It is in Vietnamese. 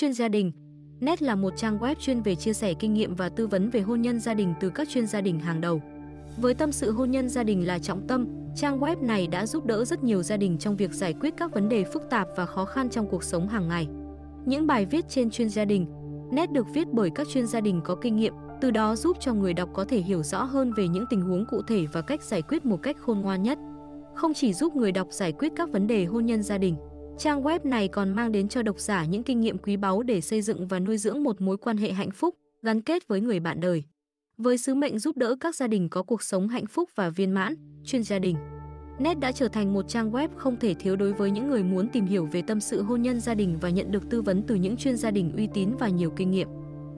Chuyên gia đình Net là một trang web chuyên về chia sẻ kinh nghiệm và tư vấn về hôn nhân gia đình từ các chuyên gia đình hàng đầu. Với tâm sự hôn nhân gia đình là trọng tâm, trang web này đã giúp đỡ rất nhiều gia đình trong việc giải quyết các vấn đề phức tạp và khó khăn trong cuộc sống hàng ngày. Những bài viết trên chuyên gia đình, Net được viết bởi các chuyên gia đình có kinh nghiệm, từ đó giúp cho người đọc có thể hiểu rõ hơn về những tình huống cụ thể và cách giải quyết một cách khôn ngoan nhất. Không chỉ giúp người đọc giải quyết các vấn đề hôn nhân gia đình, trang web này còn mang đến cho độc giả những kinh nghiệm quý báu để xây dựng và nuôi dưỡng một mối quan hệ hạnh phúc, gắn kết với người bạn đời. Với sứ mệnh giúp đỡ các gia đình có cuộc sống hạnh phúc và viên mãn, chuyên gia đình Net đã trở thành một trang web không thể thiếu đối với những người muốn tìm hiểu về tâm sự hôn nhân gia đình và nhận được tư vấn từ những chuyên gia đình uy tín và nhiều kinh nghiệm.